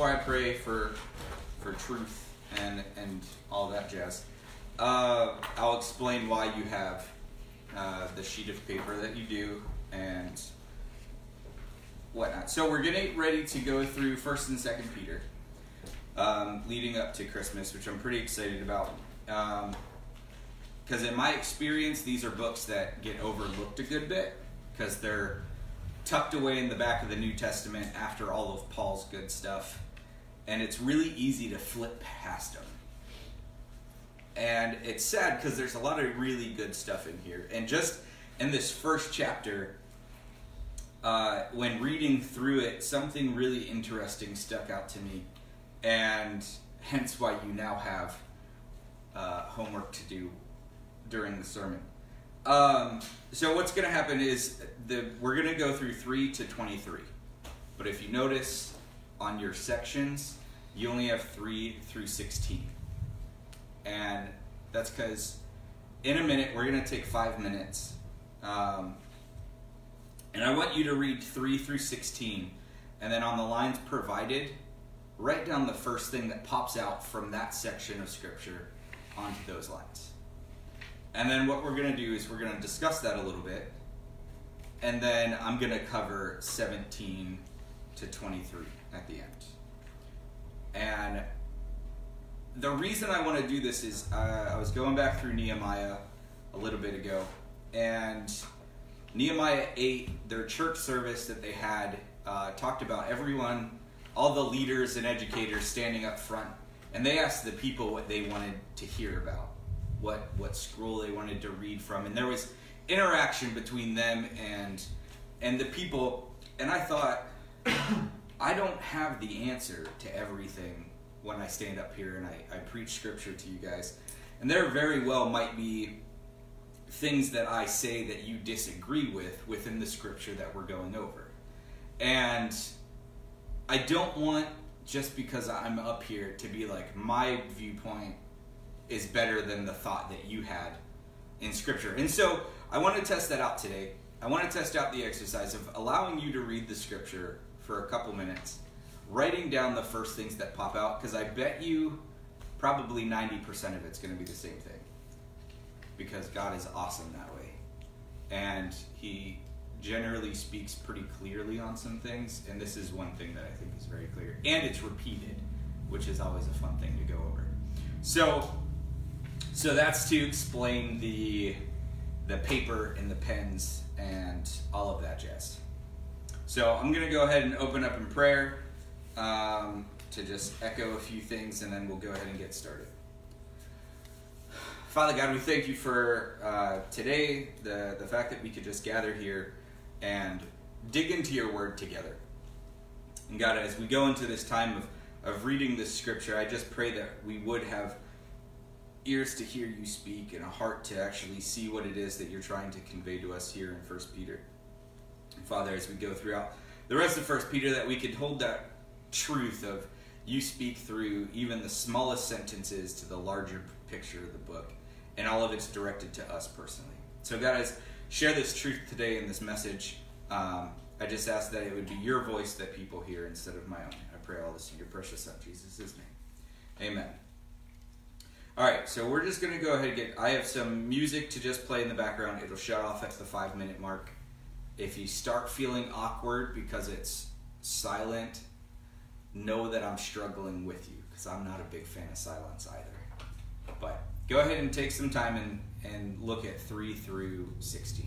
before I pray for for truth and and all that jazz, uh, I'll explain why you have uh, the sheet of paper that you do and whatnot. So we're getting ready to go through First and Second Peter, um, leading up to Christmas, which I'm pretty excited about. Because in my experience, these are books that get overlooked a good bit because they're tucked away in the back of the New Testament after all of Paul's good stuff, and it's really easy to flip past them. And it's sad because there's a lot of really good stuff in here. And just in this first chapter, uh, when reading through it, something really interesting stuck out to me, and hence why you now have uh, homework to do during the sermon. Um, so what's going to happen is the we're going to go through three to twenty-three, but if you notice on your sections, you only have three through sixteen, and that's because in a minute we're going to take five minutes. Um, and I want you to read 3 through 16. And then on the lines provided, write down the first thing that pops out from that section of Scripture onto those lines. And then what we're going to do is we're going to discuss that a little bit. And then I'm going to cover 17 to 23 at the end. And the reason I want to do this is uh, I was going back through Nehemiah a little bit ago. And Nehemiah 8, their church service that they had, uh, talked about everyone, all the leaders and educators standing up front, and they asked the people what they wanted to hear about, what what scroll they wanted to read from, and there was interaction between them and and the people, and I thought, I don't have the answer to everything when I stand up here and I, I preach scripture to you guys, and there very well might be things that I say that you disagree with within the scripture that we're going over. And I don't want just because I'm up here to be like my viewpoint is better than the thought that you had in scripture. And so I want to test that out today. I want to test out the exercise of allowing you to read the scripture for a couple minutes, writing down the first things that pop out because I bet you probably 90% of it's going to be the same thing because God is awesome that way. And He generally speaks pretty clearly on some things, and this is one thing that I think is very clear. And it's repeated, which is always a fun thing to go over. So, so that's to explain the the paper and the pens and all of that jazz. So I'm going to go ahead and open up in prayer um, to just echo a few things, and then we'll go ahead and get started. Father God, we thank you for uh, today, the, the fact that we could just gather here and dig into your word together. And God, as we go into this time of, of reading this scripture, I just pray that we would have ears to hear you speak and a heart to actually see what it is that you're trying to convey to us here in First Peter. Father, as we go throughout the rest of First Peter, that we could hold that truth of you speak through even the smallest sentences to the larger picture of the book and all of it's directed to us personally. So, guys, share this truth today in this message. Um, I just ask that it would be your voice that people hear instead of my own. I pray all this in your precious Son, Jesus' name. Amen. All right, so we're just going to go ahead and get. I have some music to just play in the background. It'll shut off at the five minute mark. If you start feeling awkward because it's silent, know that I'm struggling with you because I'm not a big fan of silence either. But go ahead and take some time and, and look at 3 through 16.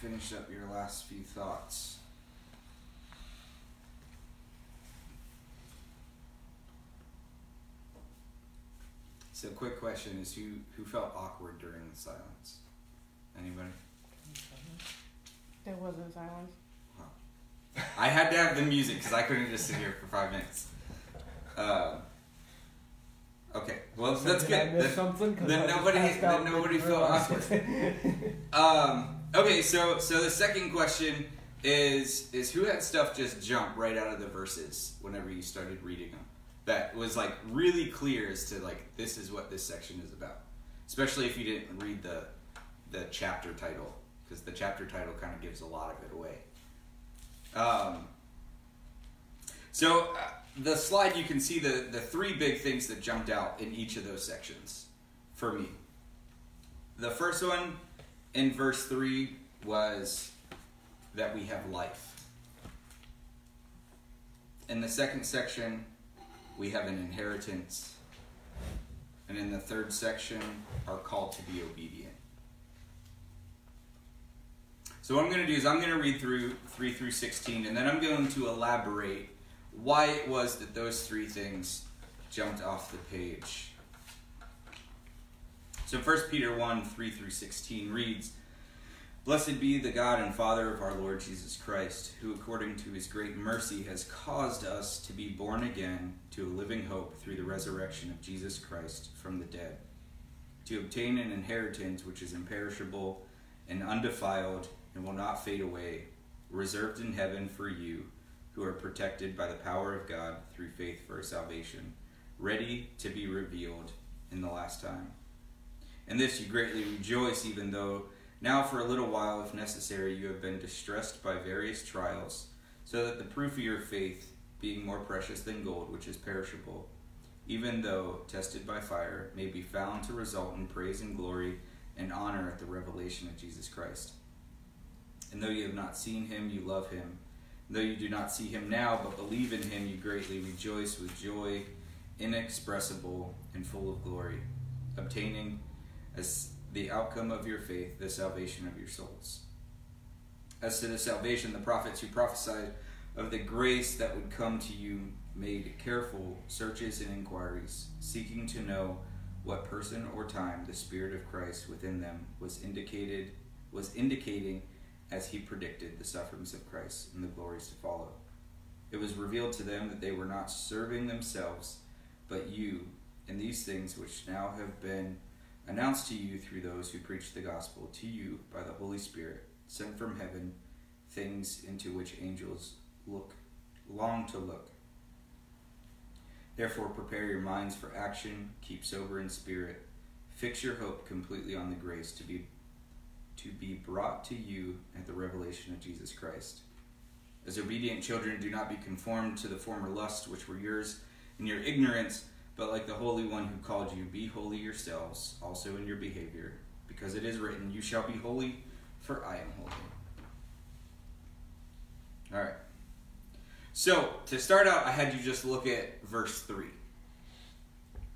Finish up your last few thoughts. So, quick question is who who felt awkward during the silence? Anybody? There wasn't silence. I had to have the music because I couldn't just sit here for five minutes. Uh, okay, well So that's did I good. miss Then- something? 'Cause then I nobody- passed then nobody felt awkward. Um, okay, so so the second question is is who had stuff just jump right out of the verses whenever you started reading them that was like really clear as to like this is what this section is about, especially if you didn't read the the chapter title because the chapter title kind of gives a lot of it away. Um, so uh, the slide you can see the the three big things that jumped out in each of those sections for me. The first one in verse 3 was that we have life. In the second section, we have an inheritance. And in the third section, our call to be obedient. So, what I'm going to do is I'm going to read through 3 through 16, and then I'm going to elaborate why it was that those three things jumped off the page. So 1 Peter 1 3 through 16 reads Blessed be the God and Father of our Lord Jesus Christ, who according to his great mercy has caused us to be born again to a living hope through the resurrection of Jesus Christ from the dead, to obtain an inheritance which is imperishable and undefiled and will not fade away, reserved in heaven for you, who are protected by the power of God through faith for salvation, ready to be revealed in the last time. In this you greatly rejoice, even though now for a little while, if necessary, you have been distressed by various trials, so that the proof of your faith, being more precious than gold, which is perishable, even though tested by fire, may be found to result in praise and glory and honor at the revelation of Jesus Christ. And though you have not seen him, you love him. And Though you do not see him now, but believe in him, you greatly rejoice with joy inexpressible and full of glory, obtaining as the outcome of your faith the salvation of your souls. As to the salvation, the prophets who prophesied of the grace that would come to you made careful searches and inquiries, seeking to know what person or time the Spirit of Christ within them was indicated was indicating as he predicted the sufferings of Christ and the glories to follow. It was revealed to them that they were not serving themselves, but you, in these things which now have been announced to you through those who preach the gospel to you by the Holy Spirit, sent from heaven, things into which angels look long to look. Therefore prepare your minds for action, keep sober in spirit, fix your hope completely on the grace to be to be brought to you at the revelation of Jesus Christ. As obedient children, do not be conformed to the former lusts which were yours in your ignorance, but like the Holy One who called you, be holy yourselves, also in your behavior, because it is written, You shall be holy, for I am holy. All right. So, to start out, I had you just look at verse 3.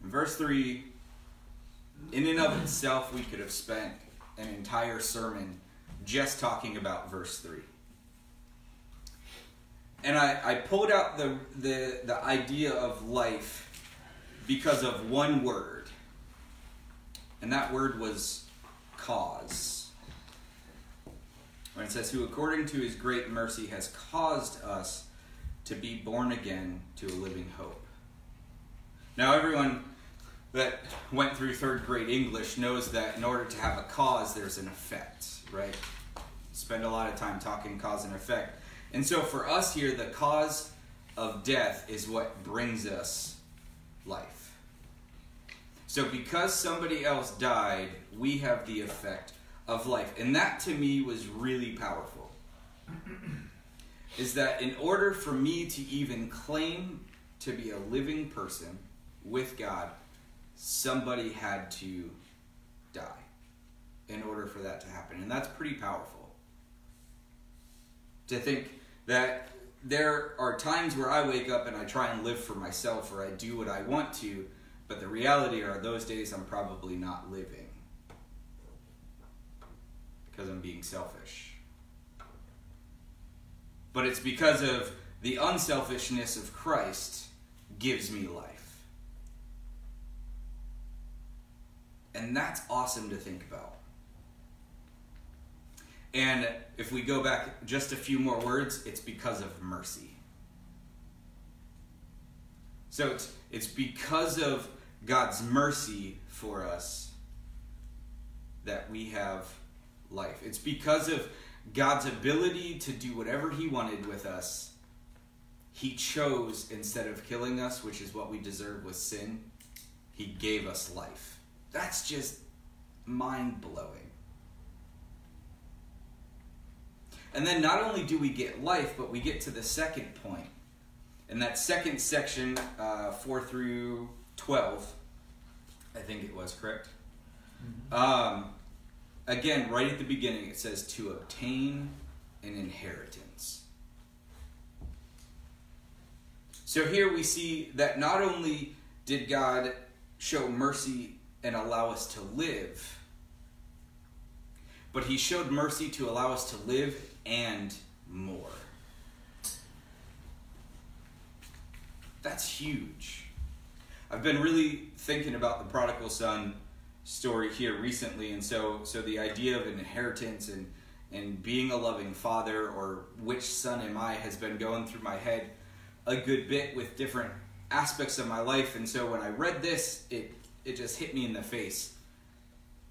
In verse 3, in and of itself, we could have spent an entire sermon just talking about verse 3. And I, I pulled out the, the, the idea of life because of one word. And that word was cause. When it says, Who according to his great mercy has caused us to be born again to a living hope. Now, everyone that went through third grade English knows that in order to have a cause, there's an effect, right? Spend a lot of time talking cause and effect. And so for us here, the cause of death is what brings us life. So because somebody else died, we have the effect of life. And that to me was really powerful. is that in order for me to even claim to be a living person with God, somebody had to die in order for that to happen. And that's pretty powerful. To think that there are times where I wake up and I try and live for myself or I do what I want to, but the reality are those days I'm probably not living because I'm being selfish. but it's because of the unselfishness of Christ gives me life. And that's awesome to think about. And if we go back just a few more words, it's because of mercy. So it's, it's because of God's mercy for us that we have life. It's because of God's ability to do whatever He wanted with us. He chose, instead of killing us, which is what we deserve with sin, He gave us life. That's just mind blowing. And then not only do we get life, but we get to the second point. And that second section, uh, 4 through 12, I think it was, correct? Mm-hmm. Um, again, right at the beginning, it says to obtain an inheritance. So here we see that not only did God show mercy and allow us to live, but He showed mercy to allow us to live and more. That's huge. I've been really thinking about the prodigal son story here recently, and so so the idea of an inheritance and and being a loving father or which son am I has been going through my head a good bit with different aspects of my life, and so when I read this, it it just hit me in the face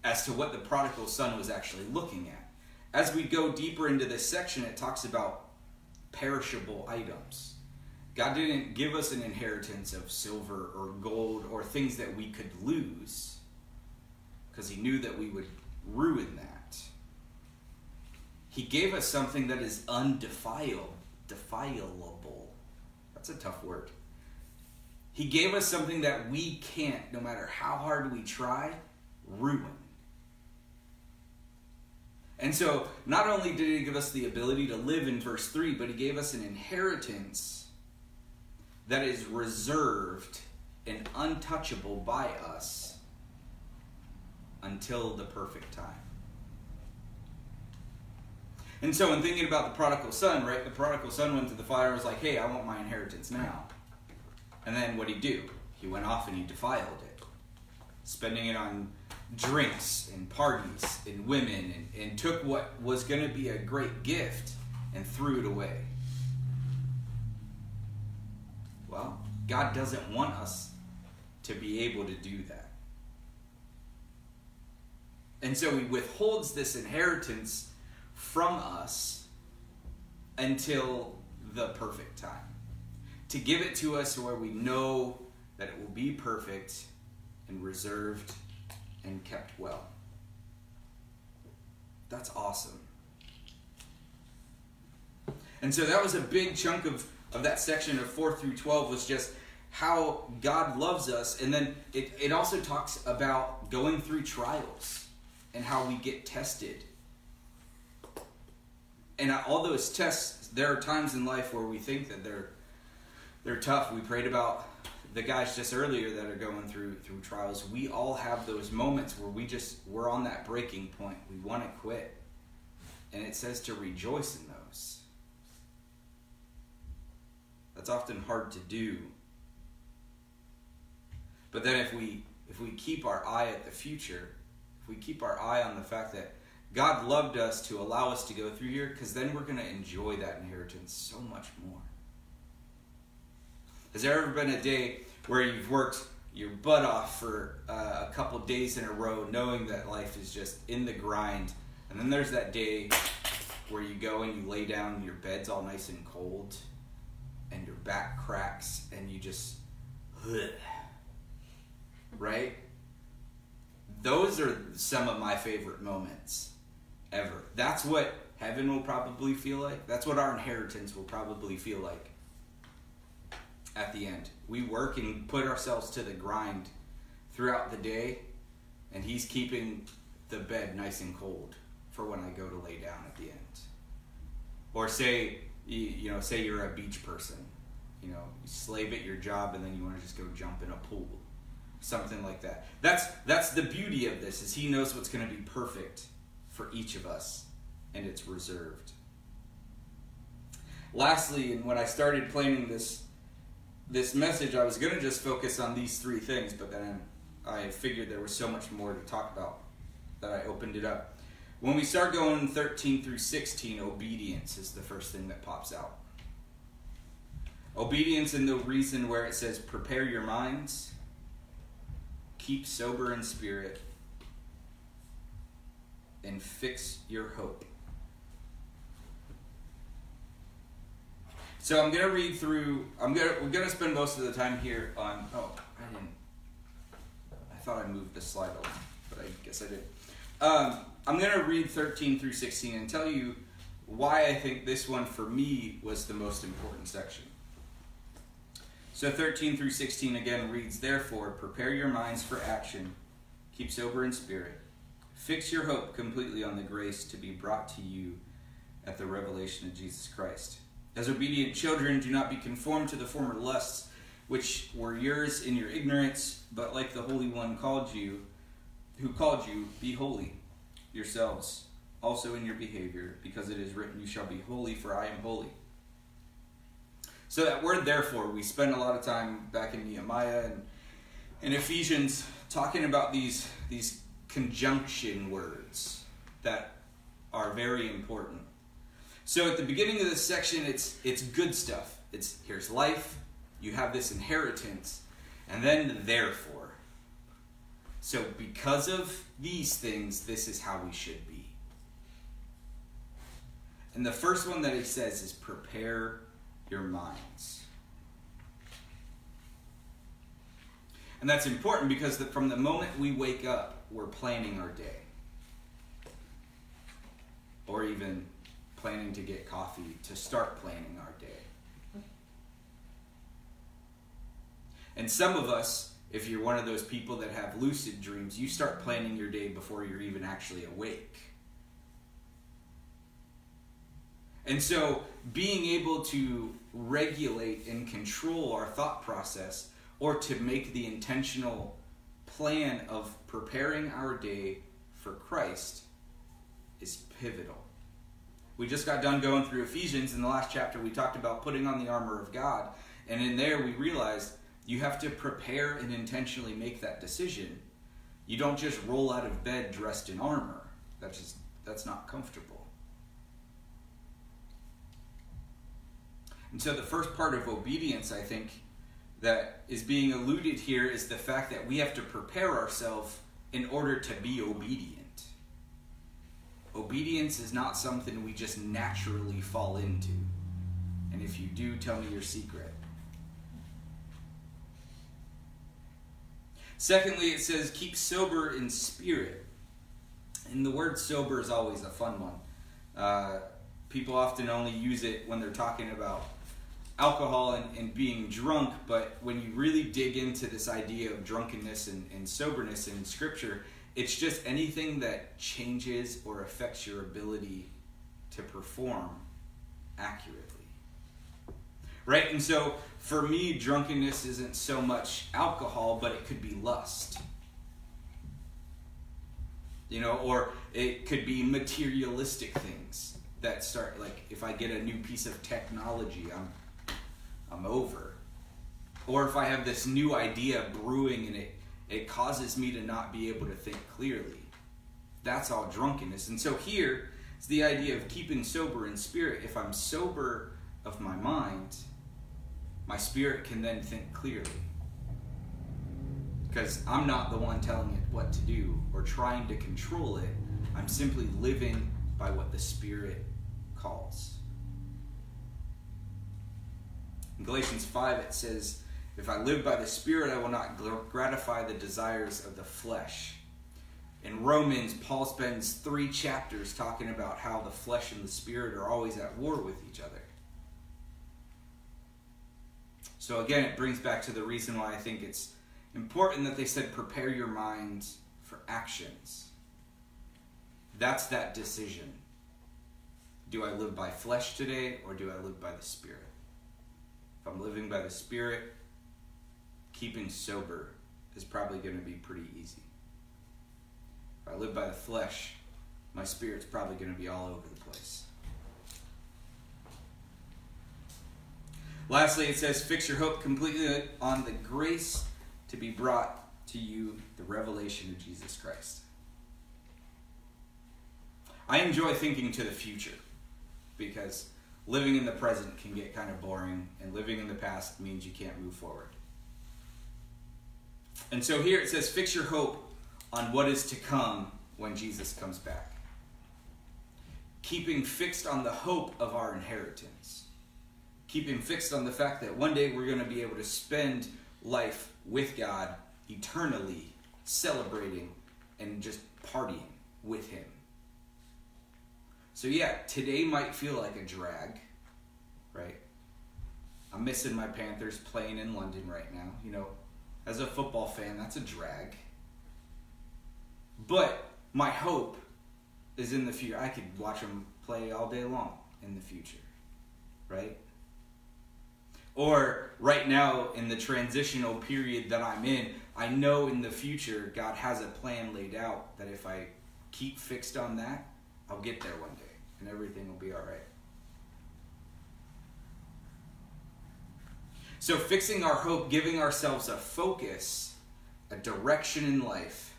as to what the prodigal son was actually looking at as we go deeper into this section, it talks about perishable items. God didn't give us an inheritance of silver or gold or things that we could lose because He knew that we would ruin that. He gave us something that is undefiled, defileable. That's a tough word. He gave us something that we can't, no matter how hard we try, ruin. And so, not only did he give us the ability to live in verse 3, but he gave us an inheritance that is reserved and untouchable by us until the perfect time. And so, in thinking about the prodigal son, right, the prodigal son went to the father and was like, hey, I want my inheritance now. And then what did he do? He went off and he defiled it, spending it on drinks and parties and women and, and took what was going to be a great gift and threw it away. Well, God doesn't want us to be able to do that. And so he withholds this inheritance from us until the perfect time. To give it to us where we know that it will be perfect and reserved and kept well. That's awesome. And so that was a big chunk of, of that section of 4 through 12 was just how God loves us. And then it, it also talks about going through trials and how we get tested. And all those tests, there are times in life where we think that they're they're tough. We prayed about the guys just earlier that are going through through trials, we all have those moments where we just we're on that breaking point. We want to quit. And it says to rejoice in those. That's often hard to do. But then if we if we keep our eye at the future, if we keep our eye on the fact that God loved us to allow us to go through here, because then we're going to enjoy that inheritance so much more. Has there ever been a day where you've worked your butt off for uh, a couple days in a row, knowing that life is just in the grind, and then there's that day where you go and you lay down and your bed's all nice and cold, back cracks, and you just, ugh, right? Those are some of my favorite moments ever. That's what heaven will probably feel like. That's what our inheritance will probably feel like at the end. We work and put ourselves to the grind throughout the day, and He's keeping the bed nice and cold for when I go to lay down at the end. Or say, you know, say you're a beach person, you know, slave at your job and then you want to just go jump in a pool, something like that. That's that's the beauty of this is He knows what's going to be perfect for each of us, and it's reserved. lastly, and when I started planning this this message, I was going to just focus on these three things, but then I figured there was so much more to talk about that I opened it up. When we start going 13 through 16, obedience is the first thing that pops out. Obedience in the reason where it says, prepare your minds, keep sober in spirit, and fix your hope. So I'm gonna read through. I'm gonna we're gonna spend most of the time here on. Oh, I didn't. I thought I moved the slide along, but I guess I did. Um, I'm gonna read 13 through 16 and tell you why I think this one for me was the most important section. So 13 through 16 again reads, Therefore, prepare your minds for action, keep sober in spirit, fix your hope completely on the grace to be brought to you at the revelation of Jesus Christ. As obedient children, do not be conformed to the former lusts which were yours in your ignorance, but like the Holy One called you, who called you, be holy yourselves also in your behavior, because it is written, You shall be holy, for I am holy. So that word therefore, we spend a lot of time back in Nehemiah and in Ephesians talking about these these conjunction words that are very important. So at the beginning of this section, it's it's good stuff. It's here's life, you have this inheritance, and then therefore. So because of these things, this is how we should be. And the first one that he says is prepare your minds. And that's important because the, from the moment we wake up, we're planning our day. Or even planning to get coffee to start planning our day. And some of us, if you're one of those people that have lucid dreams, you start planning your day before you're even actually awake. And so, being able to regulate and control our thought process or to make the intentional plan of preparing our day for Christ is pivotal. We just got done going through Ephesians. In the last chapter, we talked about putting on the armor of God. And in there, we realized you have to prepare and intentionally make that decision. You don't just roll out of bed dressed in armor. That's just that's not comfortable. And so the first part of obedience, I think, that is being alluded here is the fact that we have to prepare ourselves in order to be obedient. Obedience is not something we just naturally fall into. And if you do, tell me your secret. Secondly, it says, keep sober in spirit. And the word sober is always a fun one. Uh, people often only use it when they're talking about alcohol and, and, being drunk, but when you really dig into this idea of drunkenness and, and soberness in Scripture, it's just anything that changes or affects your ability to perform accurately. Right? And so for me, drunkenness isn't so much alcohol, but it could be lust. You know, or it could be materialistic things that start like if I get a new piece of technology, I'm I'm over. Or if I have this new idea brewing and it it causes me to not be able to think clearly. That's all drunkenness. And so here, it's the idea of keeping sober in spirit. If I'm sober of my mind, my spirit can then think clearly. Because I'm not the one telling it what to do or trying to control it. I'm simply living by what the Spirit calls. In Galatians 5, it says, if I live by the Spirit, I will not gratify the desires of the flesh. In Romans, Paul spends three chapters talking about how the flesh and the spirit are always at war with each other. So, again, it brings back to the reason why I think it's important that they said prepare your mind for actions. That's that decision. Do I live by flesh today or do I live by the Spirit? I'm living by the Spirit, keeping sober is probably going to be pretty easy. If I live by the flesh, my spirit's probably going to be all over the place. Lastly, it says, Fix your hope completely on the grace to be brought to you, the revelation of Jesus Christ. I enjoy thinking to the future because living in the present can get kind of boring, and living in the past means you can't move forward. And so here it says, Fix your hope on what is to come when Jesus comes back. Keeping fixed on the hope of our inheritance. Keeping fixed on the fact that one day we're going to be able to spend life with God eternally, celebrating and just partying with Him. So, yeah, today might feel like a drag, right? I'm missing my Panthers playing in London right now. You know, as a football fan, that's a drag. But my hope is in the future. I could watch them play all day long in the future, right? Or right now in the transitional period that I'm in, I know in the future God has a plan laid out that if I keep fixed on that, I'll get there one day and everything will be all right. So, fixing our hope, giving ourselves a focus, a direction in life,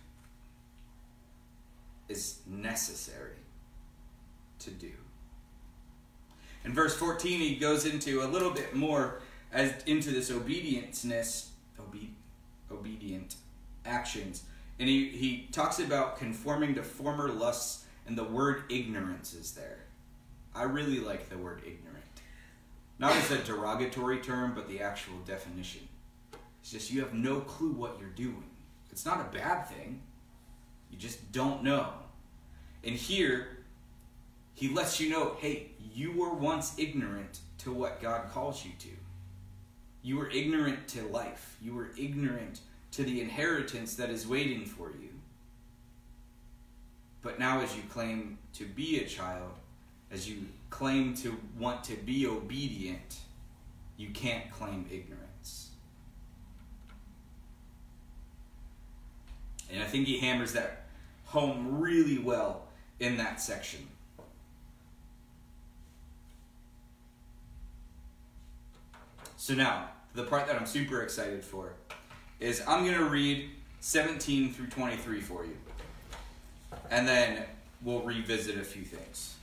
is necessary to do. In verse 14, he goes into a little bit more as into this obedienceness, obe- obedient actions. And he, he talks about conforming to former lusts, and the word ignorance is there. I really like the word ignorant. Not as a derogatory term, but the actual definition. It's just you have no clue what you're doing. It's not a bad thing. You just don't know. And here, he lets you know hey, you were once ignorant to what God calls you to. You were ignorant to life. You were ignorant to the inheritance that is waiting for you. But now, as you claim to be a child, as you claim to want to be obedient, you can't claim ignorance. And I think he hammers that home really well in that section. So now, the part that I'm super excited for is I'm going to read 17 through 23 for you. And then we'll revisit a few things.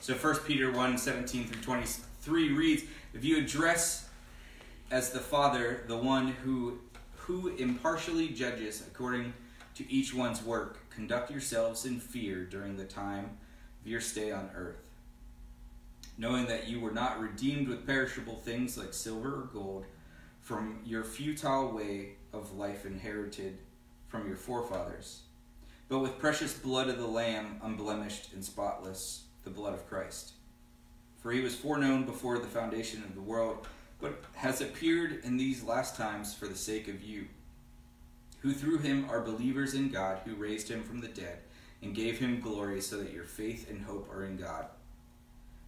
So 1 Peter 1 17 through 23 reads If you address as the Father the one who, who impartially judges according to each one's work, conduct yourselves in fear during the time of your stay on earth, knowing that you were not redeemed with perishable things like silver or gold from your futile way of life inherited from your forefathers, but with precious blood of the Lamb, unblemished and spotless the blood of Christ. For he was foreknown before the foundation of the world, but has appeared in these last times for the sake of you, who through him are believers in God, who raised him from the dead and gave him glory, so that your faith and hope are in God.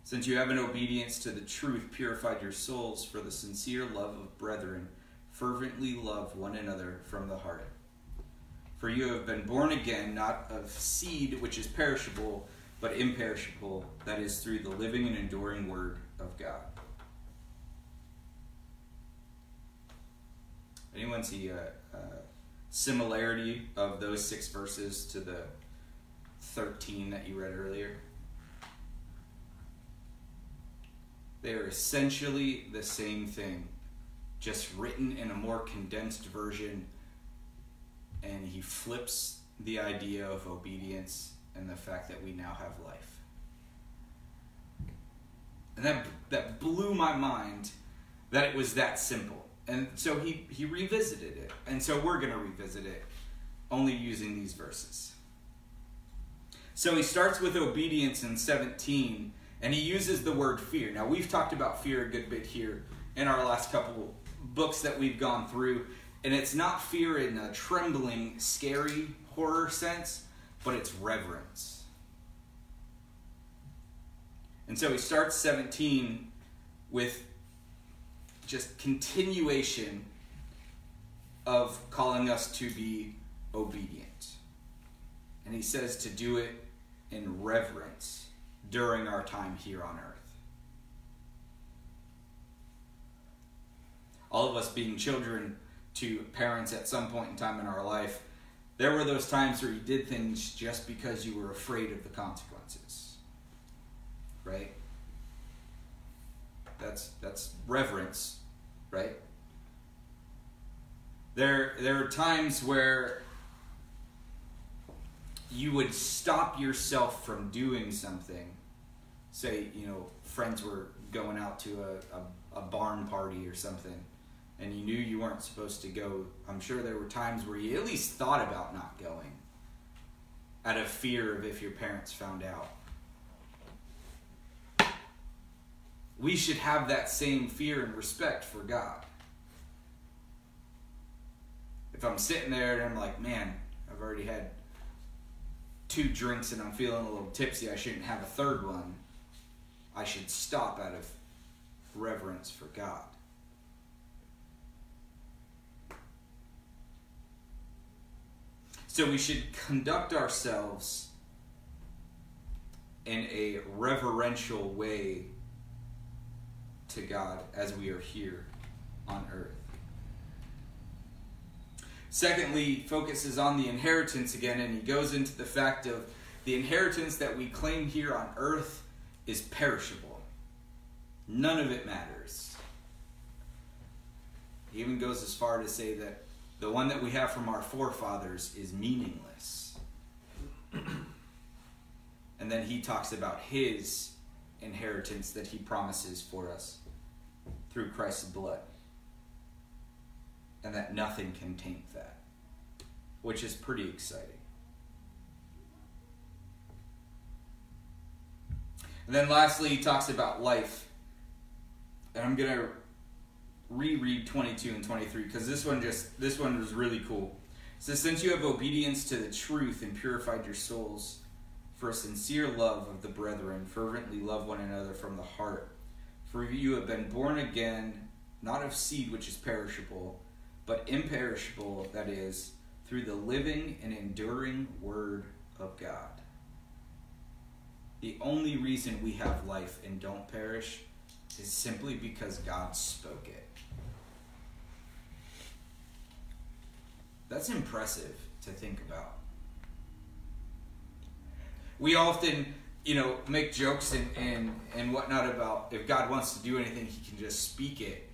Since you have in obedience to the truth purified your souls for the sincere love of brethren, fervently love one another from the heart. For you have been born again, not of seed which is perishable but imperishable, that is, through the living and enduring Word of God. Anyone see a, a similarity of those six verses to the 13 that you read earlier? They are essentially the same thing, just written in a more condensed version, and he flips the idea of obedience and the fact that we now have life. And that, that blew my mind that it was that simple. And so he, he revisited it. And so we're going to revisit it only using these verses. So he starts with obedience in 17, and he uses the word fear. Now, we've talked about fear a good bit here in our last couple books that we've gone through, and it's not fear in a trembling, scary horror sense, but it's reverence. And so he starts 17 with just continuation of calling us to be obedient. And he says to do it in reverence during our time here on earth. all of us being children to parents at some point in time in our life, there were those times where you did things just because you were afraid of the consequences. Right? That's that's reverence, right? There there are times where you would stop yourself from doing something. Say, you know, friends were going out to a, a, a barn party or something and you knew you weren't supposed to go, I'm sure there were times where you at least thought about not going out of fear of if your parents found out. We should have that same fear and respect for God. If I'm sitting there and I'm like, man, I've already had two drinks and I'm feeling a little tipsy, I shouldn't have a third one. I should stop out of reverence for God. So we should conduct ourselves in a reverential way to God as we are here on earth. Secondly, focuses on the inheritance again, and he goes into the fact of the inheritance that we claim here on earth is perishable. None of it matters. He even goes as far to say that the one that we have from our forefathers is meaningless. and then he talks about his inheritance that he promises for us through Christ's blood. And that nothing can taint that, which is pretty exciting. And then lastly, he talks about life. And I'm going to reread 22 and 23 because this one just this one was really cool. It says, Since you have obedience to the truth and purified your souls for a sincere love of the brethren, fervently love one another from the heart. For you have been born again, not of seed which is perishable, but imperishable, that is, through the living and enduring Word of God. The only reason we have life and don't perish is simply because God spoke it. That's impressive to think about. We often, you know, make jokes and, and, and whatnot about if God wants to do anything, he can just speak it.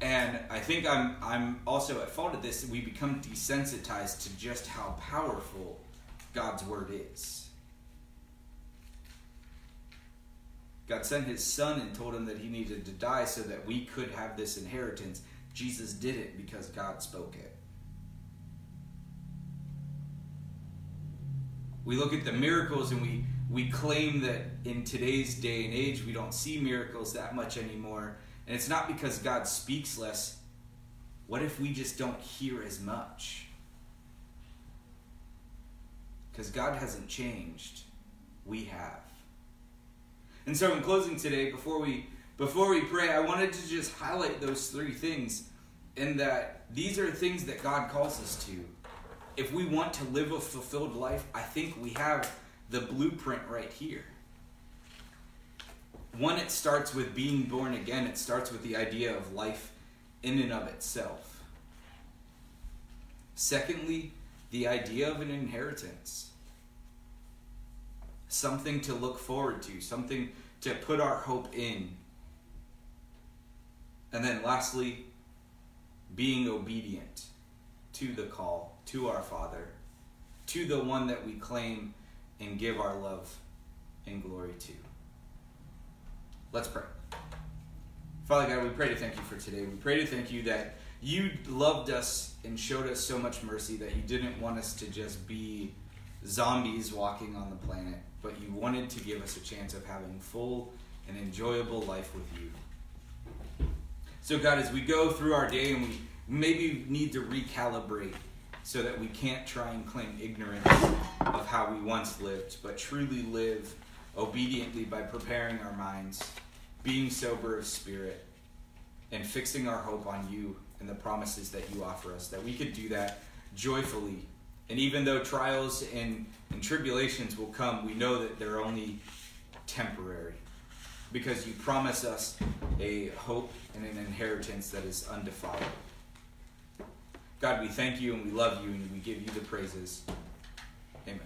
And I think I'm I'm also at fault of this. We become desensitized to just how powerful God's word is. God sent his son and told him that he needed to die so that we could have this inheritance. Jesus did it because God spoke it. We look at the miracles and we we claim that in today's day and age we don't see miracles that much anymore. And it's not because god speaks less. What if we just don't hear as much? Because god hasn't changed. We have. And so in closing today before we before we pray i wanted to just highlight those three things and that these are things that god calls us to if we want to live a fulfilled life, I think we have the blueprint right here. One, it starts with being born again, it starts with the idea of life in and of itself. Secondly, the idea of an inheritance. Something to look forward to, something to put our hope in. And then lastly, being obedient to the call to our Father, to the one that we claim and give our love and glory to. Let's pray. Father God, we pray to thank you for today. We pray to thank you that you loved us and showed us so much mercy that you didn't want us to just be zombies walking on the planet, but you wanted to give us a chance of having full and enjoyable life with you. So, God, as we go through our day and we maybe we need to recalibrate so that we can't try and claim ignorance of how we once lived, but truly live obediently by preparing our minds, being sober of spirit, and fixing our hope on you and the promises that you offer us, that we could do that joyfully. And even though trials and, and tribulations will come, we know that they're only temporary. because you promise us a hope and an inheritance that is undefiled. God, we thank you and we love you and we give you the praises. Amen.